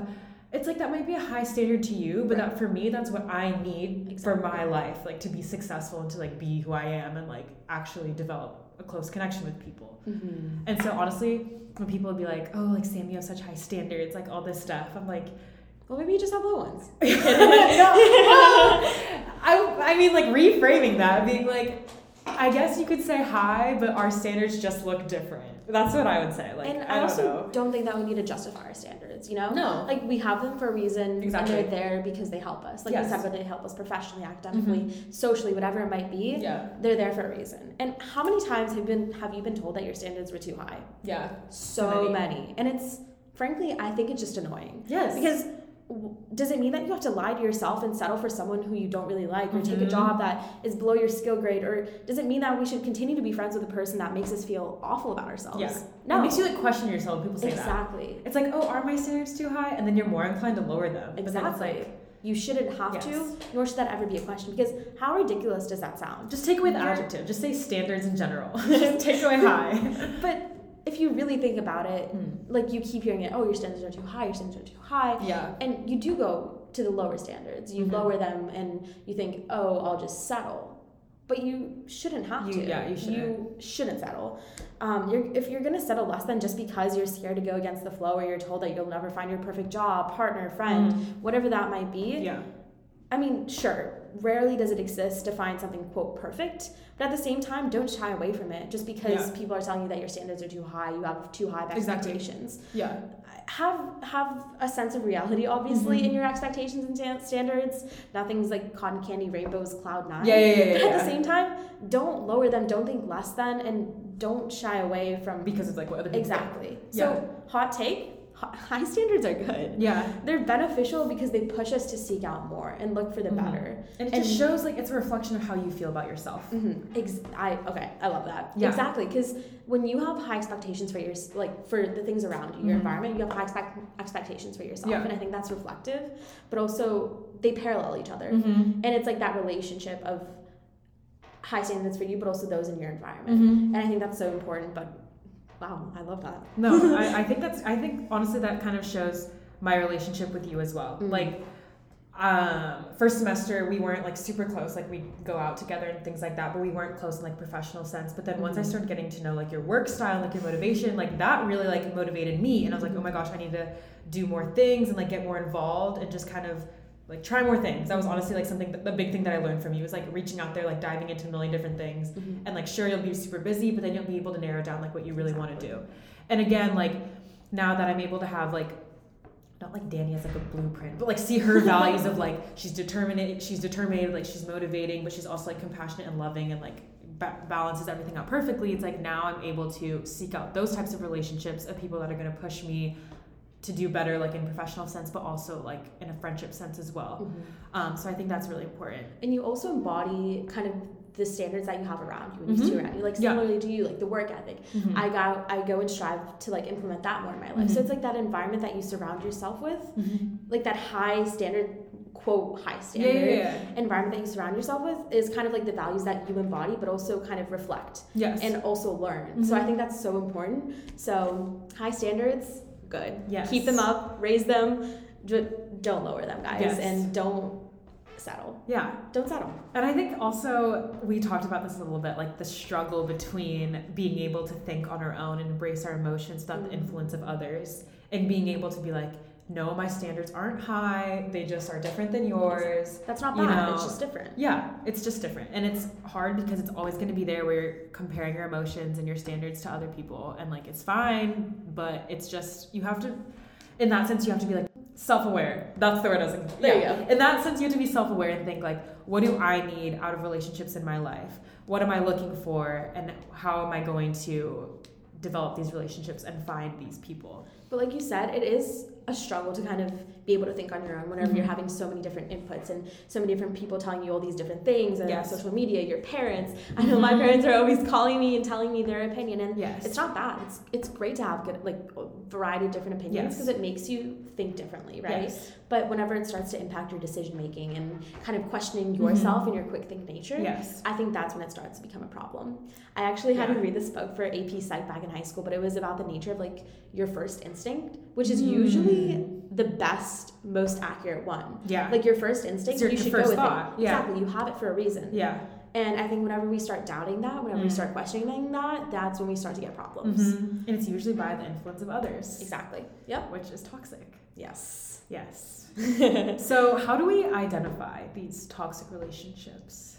It's like that might be a high standard to you, but that for me, that's what I need for my life, like to be successful and to like be who I am and like actually develop a close connection with people. Mhm. And so honestly, when people would be like, "Oh, like Sam, you have such high standards," like all this stuff, I'm like, Well, maybe you just have low ones. <laughs> I, <laughs> <laughs> I mean, like reframing that, being like, I guess you could say high, but our standards just look different. That's what I would say. Like, and I, I, don't also know. don't think that we need to justify our standards, you know? No. Like we have them for a reason Exactly. and they're there because they help us. Like Yes. said, they help us professionally, academically, mm-hmm. socially, whatever it might be, Yeah. they're there for a reason. And how many times have been have you been told that your standards were too high? Yeah. So many. many. And it's frankly, I think it's just annoying. Yes. Because does it mean that you have to lie to yourself and settle for someone who you don't really like or take a Mhm. job that is below your skill grade or does it mean that we should continue to be friends with a person that makes us feel awful about ourselves Yeah. no It makes you like question yourself. when People say that. exactly It's like, oh, are my standards too high? And then you're more inclined to lower them. But then it's exactly like, you shouldn't have Yes. to nor should that ever be a question because how ridiculous does that sound just take away the adjective. Just say standards in general. <laughs> just take away high. but if you really think about it Hmm. like you keep hearing it oh your standards are too high your standards are too high Yeah. and you do go to the lower standards you Mhm. lower them and you think oh i'll just settle but you shouldn't have You- to yeah, you shouldn't. you shouldn't settle um, you're, if you're going to settle less than just because you're scared to go against the flow or you're told that you'll never find your perfect job partner friend whatever that might be Yeah. i mean sure rarely does it exist to find something quote perfect but at the same time don't shy away from it just because Yeah. people are telling you that your standards are too high you have too high of Exactly. expectations Yeah. have have a sense of reality obviously Mhm. in your expectations and stan- standards nothing's like cotton candy rainbows cloud nine Yeah, yeah, yeah, but at yeah. the same time don't lower them don't think less than and don't shy away from Because it's like what other people exactly Yeah. so hot take <laughs> high standards are good Yeah. they're beneficial because they push us to seek out more and look for the Mhm. better And it And- just shows like it's a reflection of how you feel about yourself. Mm-hmm. Ex- I okay, I love that. Yeah. Exactly, because when you have high expectations for your like for the things around you, your Mhm. environment, you have high expect- expectations for yourself, Yeah. and I think that's reflective. But also, they parallel each other, Mm-hmm. and it's like that relationship of high standards for you, but also those in your environment. Mm-hmm. And I think that's so important. But wow, I love that. No, I, I <laughs> think that's I think honestly that kind of shows my relationship with you as well. Mhm. Like um first semester we weren't like super close like we'd go out together and things like that but we weren't close in like professional sense but then once i Mhm. started getting to know like your work style like your motivation like that really like motivated me and i was like oh my gosh i need to do more things and like get more involved and just kind of like try more things. That was honestly like something the big thing that i learned from you was like reaching out there like diving into a million different things. Mm-hmm. And like sure you'll be super busy but then you'll be able to narrow down like what you really want to do. And again like now that i'm able to have like not like Danny as like a blueprint, but like see her <laughs> values of like she's determined, she's determined, like she's motivating, but she's also like compassionate and loving and like ba- balances everything out perfectly. It's like now I'm able to seek out those types of relationships of people that are going to push me to do better, like in professional sense, but also like in a friendship sense as well. Mm-hmm. Um, so I think that's really important. And you also embody kind of the standards that you have around you and Mhm. you around you. Like Yeah. similarly to you, like the work ethic. Mhm. I go I go and strive to like implement that more in my life. So it's like that environment that you surround yourself with, Mhm. like that high standard quote high standard yeah, yeah. environment that you surround yourself with is kind of like the values that you embody but also kind of reflect Yes. and also learn. So I Mhm. think that's so important. So high standards, good. Yes. Keep them up, raise them, don't lower them, guys, Yes. and don't settle. yeah. Don't settle. And I think also we talked about this a little bit, like the struggle between being able to think on our own and embrace our emotions without the Mhm. influence of others, and being able to be like, no, my standards aren't high; they just are different than yours. That's not You bad. know, it's just different. Yeah, it's just different, and it's hard because it's always going to be there where you're comparing your emotions and your standards to other people, and like it's fine, but it's just you have to, in that sense, you have to be like self-aware. That's the word I was for. There you Yeah. go. In that sense, you have to be self-aware and think like, what do I need out of relationships in my life? What am I looking for, and how am I going to develop these relationships and find these people? But like you said, it is a struggle to kind of be able to think on your own whenever Mhm. you're having so many different inputs and so many different people telling you all these different things and Yes. social media, your parents. I know my Mhm. parents are always calling me and telling me their opinion and Yes. it's not bad. It's it's great to have good like a variety of different opinions Yes. because it makes you think differently, right? Yes. But whenever it starts to impact your decision making and kind of questioning Mhm. yourself and your quick think nature, Yes. I think that's when it starts to become a problem. I actually had Yeah. to read this book for AP Psych back in high school, but it was about the nature of like your first instinct, which is Mm. usually the best, most accurate one. Yeah. Like your first instinct, your- you should first go with thought, it. yeah. Exactly, you have it for a reason. yeah. And I think whenever we start doubting that, whenever we Mm. start questioning that, that's when we start to get problems. Mhm. And it's usually by the influence of others. Exactly. Yep. Which is toxic. Yes. Yes. <laughs> so, how do we identify these toxic relationships?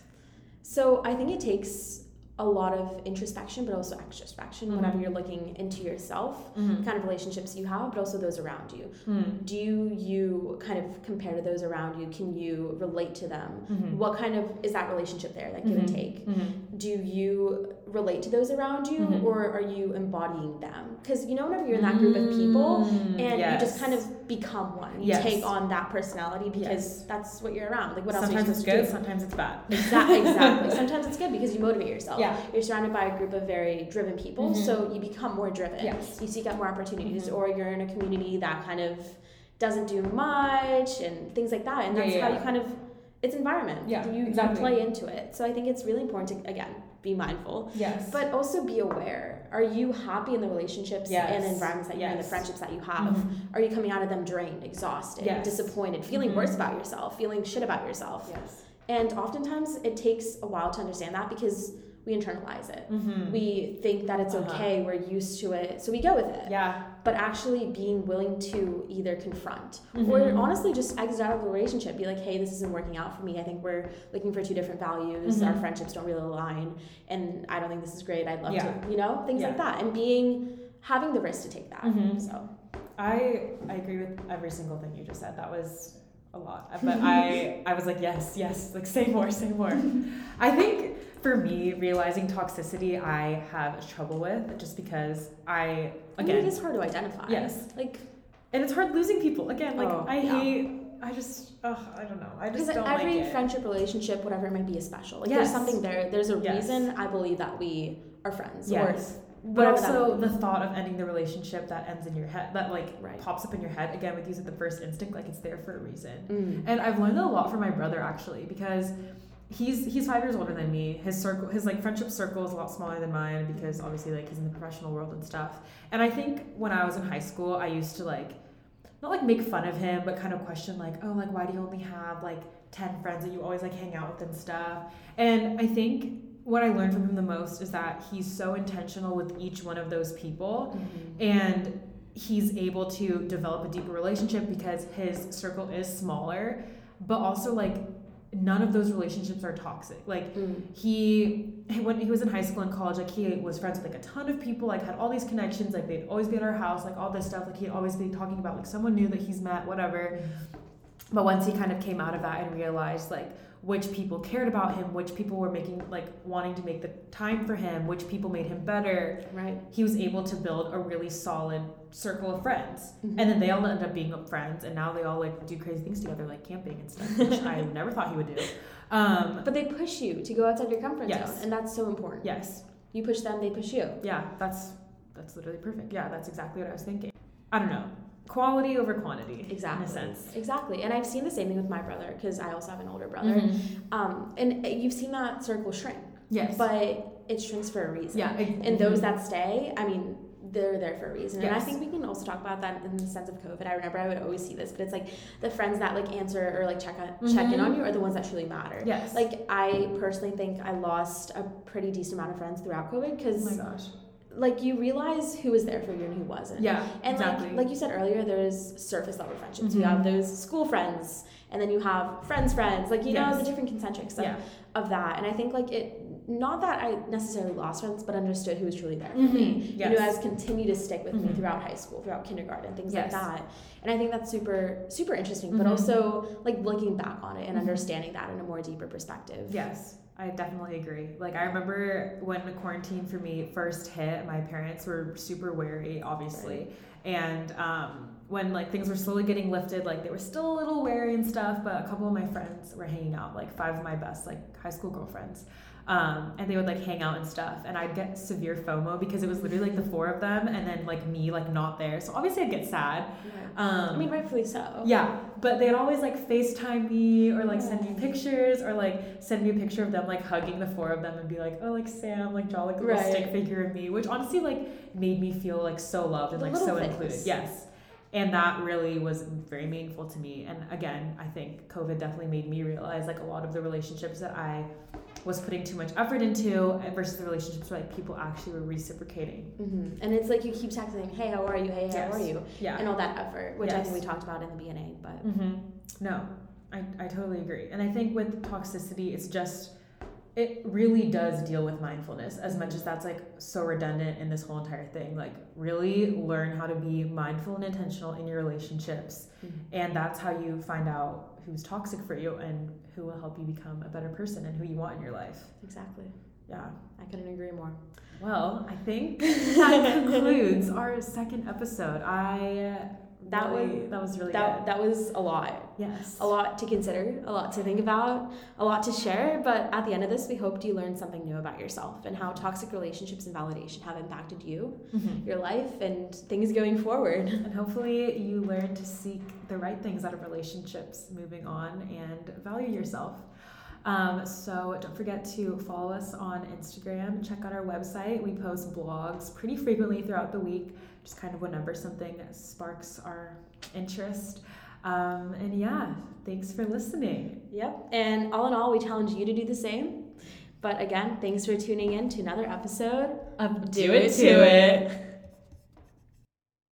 So I think it takes a lot of introspection, but also extrospection whenever Mhm. you're looking into yourself, Mm-hmm. kind of relationships you have, but also those around you. Mm. do you kind of compare to those around you can you relate to them Mhm. what kind of is that relationship there that give and Mhm. take Mhm. do you relate to those around you Mhm. or are you embodying them because you know whenever you're in that group of people Mm, and you just kind of become one you Yes. take on that personality because Yes. that's what you're around like what else sometimes it's good, do sometimes it's bad. Exactly, exactly. <laughs> Sometimes it's good because you motivate yourself. Yeah. You're surrounded by a group of very driven people, Mhm. so you become more driven. Yes. You seek out more opportunities, Mhm. or you're in a community that kind of doesn't do much and things like that. And Yeah, that's yeah, how yeah. you kind of it's environment. Yeah, you, exactly. you play into it. So I think it's really important to again be mindful, Yes. but also be aware. Are you happy in the relationships Yes. and environments that you're in, the friendships that you have? Mhm. Are you coming out of them drained, exhausted, Yes. disappointed, feeling Mhm. worse about yourself, feeling shit about yourself? Yes. And oftentimes it takes a while to understand that because we internalize it. Mm-hmm. We think that it's Uh-huh. okay, we're used to it, so we go with it. yeah. But actually being willing to either confront Mhm. or honestly just exit out of the relationship, be like, hey, this isn't working out for me. I think we're looking for two different values. Our Mhm. friendships don't really align. And I don't think this is great. I'd love Yeah. to, you know, things like that. And being, having the risk to take that. Mhm. So, I I agree with every single thing you just said. That was a lot, but <laughs> I I was like yes yes like say more say more. <laughs> I think for me realizing toxicity I have trouble with just because I I mean, it again is hard to identify. Yes. Like, and it's hard losing people again like Oh, I yeah. hate I just ugh, I don't know I just don't every like friendship, relationship, whatever it might be, is special. Like Yes. there's something there. There's a Yes. reason I believe that we are friends. Yes. Or But also the thought of ending the relationship that ends in your head, that like Right. pops up in your head again with you at the first instinct, like it's there for a reason. Mm. And I've learned a lot from my brother actually because he's he's five years older than me. His circle, his like friendship circle is a lot smaller than mine because obviously like he's in the professional world and stuff. And I think when I was in high school, I used to like not like make fun of him, but kind of question like, oh, like why do you only have like ten friends that you always like hang out with and stuff? And I think what I learned from him the most is that he's so intentional with each one of those people Mhm. and he's able to develop a deeper relationship because his circle is smaller but also like none of those relationships are toxic. Like mm. he when he was in high school and college, like he was friends with like a ton of people, like had all these connections, like they'd always be at our house, like all this stuff. Like he'd always be talking about like someone new that he's met, whatever. But once he kind of came out of that and realized like which people cared about him, which people were making like wanting to make the time for him, which people made him better. Right. He was able to build a really solid circle of friends. Mm-hmm. And then they all end up being friends and now they all like do crazy things together like camping and stuff, which I <laughs> never thought he would do. Um, but they push you to go outside your comfort yes. zone and that's so important. Yes. You push them, they push you. Yeah, that's that's literally perfect. Yeah, that's exactly what I was thinking. I don't know quality over quantity exactly in a sense. Exactly. And i've seen the same thing with my brother because i also have an older brother. Mm-hmm. um, and you've seen that circle shrink. Yes. But it shrinks for a reason. Yeah and those that stay i mean they're there for a reason. Yes. and i think we can also talk about that in the sense of covid. I remember i would always see this but it's like the friends that like answer or like check on, mm-hmm. check in on you are the ones that truly matter. Yes. Like i personally think i lost a pretty decent amount of friends throughout covid because oh my gosh like you realize who was there for you and who wasn't. Yeah, and exactly. like like you said earlier, there's surface level friendships. Mm-hmm. You have those school friends, and then you have friends' friends. Like you yes. know the different concentrics of, yeah. of that. And I think like it. Not that I necessarily lost friends, but understood who was truly there for mm-hmm. me. Yes. Who has continued to stick with mm-hmm. me throughout high school, throughout kindergarten, things yes. like that. And I think that's super super interesting. But mm-hmm. also like looking back on it and mm-hmm. understanding that in a more deeper perspective. Yes. I definitely agree. Like I remember when the quarantine for me first hit, my parents were super wary, obviously. Right. And um, when like things were slowly getting lifted, like they were still a little wary and stuff, but a couple of my friends were hanging out, like five of my best like high school girlfriends. Um, and they would like hang out and stuff. And i'd get severe fomo because it was literally like the four of them and then like me like not there. So obviously i'd get sad. Um, i mean rightfully so. Yeah. But they'd always like facetime me or like send me pictures or like send me a picture of them like hugging the four of them and be like oh like sam like draw like a little right. stick figure of me which honestly like made me feel like so loved and like so things. included. yes. And that really was very meaningful to me. And again i think covid definitely made me realize like a lot of the relationships that i was putting too much effort into versus the relationships where like people actually were reciprocating. Mm-hmm. And it's like you keep texting, "Hey, how are you? Hey, how yes. are you?" Yeah. And all that effort, which yes. I think we talked about in the beginning. But mm-hmm. no, I I totally agree. And I think with toxicity, it's just it really does deal with mindfulness as much as that's like so redundant in this whole entire thing like really learn how to be mindful and intentional in your relationships mm-hmm. and that's how you find out who's toxic for you and who will help you become a better person and who you want in your life. Exactly. Yeah. I couldn't agree more. Well i think <laughs> that concludes our second episode. I that really, was that was really that, good. that was a lot yes a lot to consider a lot to think about a lot to share but at the end of this we hoped you learned something new about yourself and how toxic relationships and validation have impacted you mm-hmm. your life and things going forward and hopefully you learn to seek the right things out of relationships moving on and value yourself um, so don't forget to follow us on Instagram. Check out our website. We post blogs pretty frequently throughout the week just kind of whenever something sparks our interest. Um, and yeah, thanks for listening. Yep. And all in all, we challenge you to do the same. But again, thanks for tuning in to another episode of Do, Do It To It. it.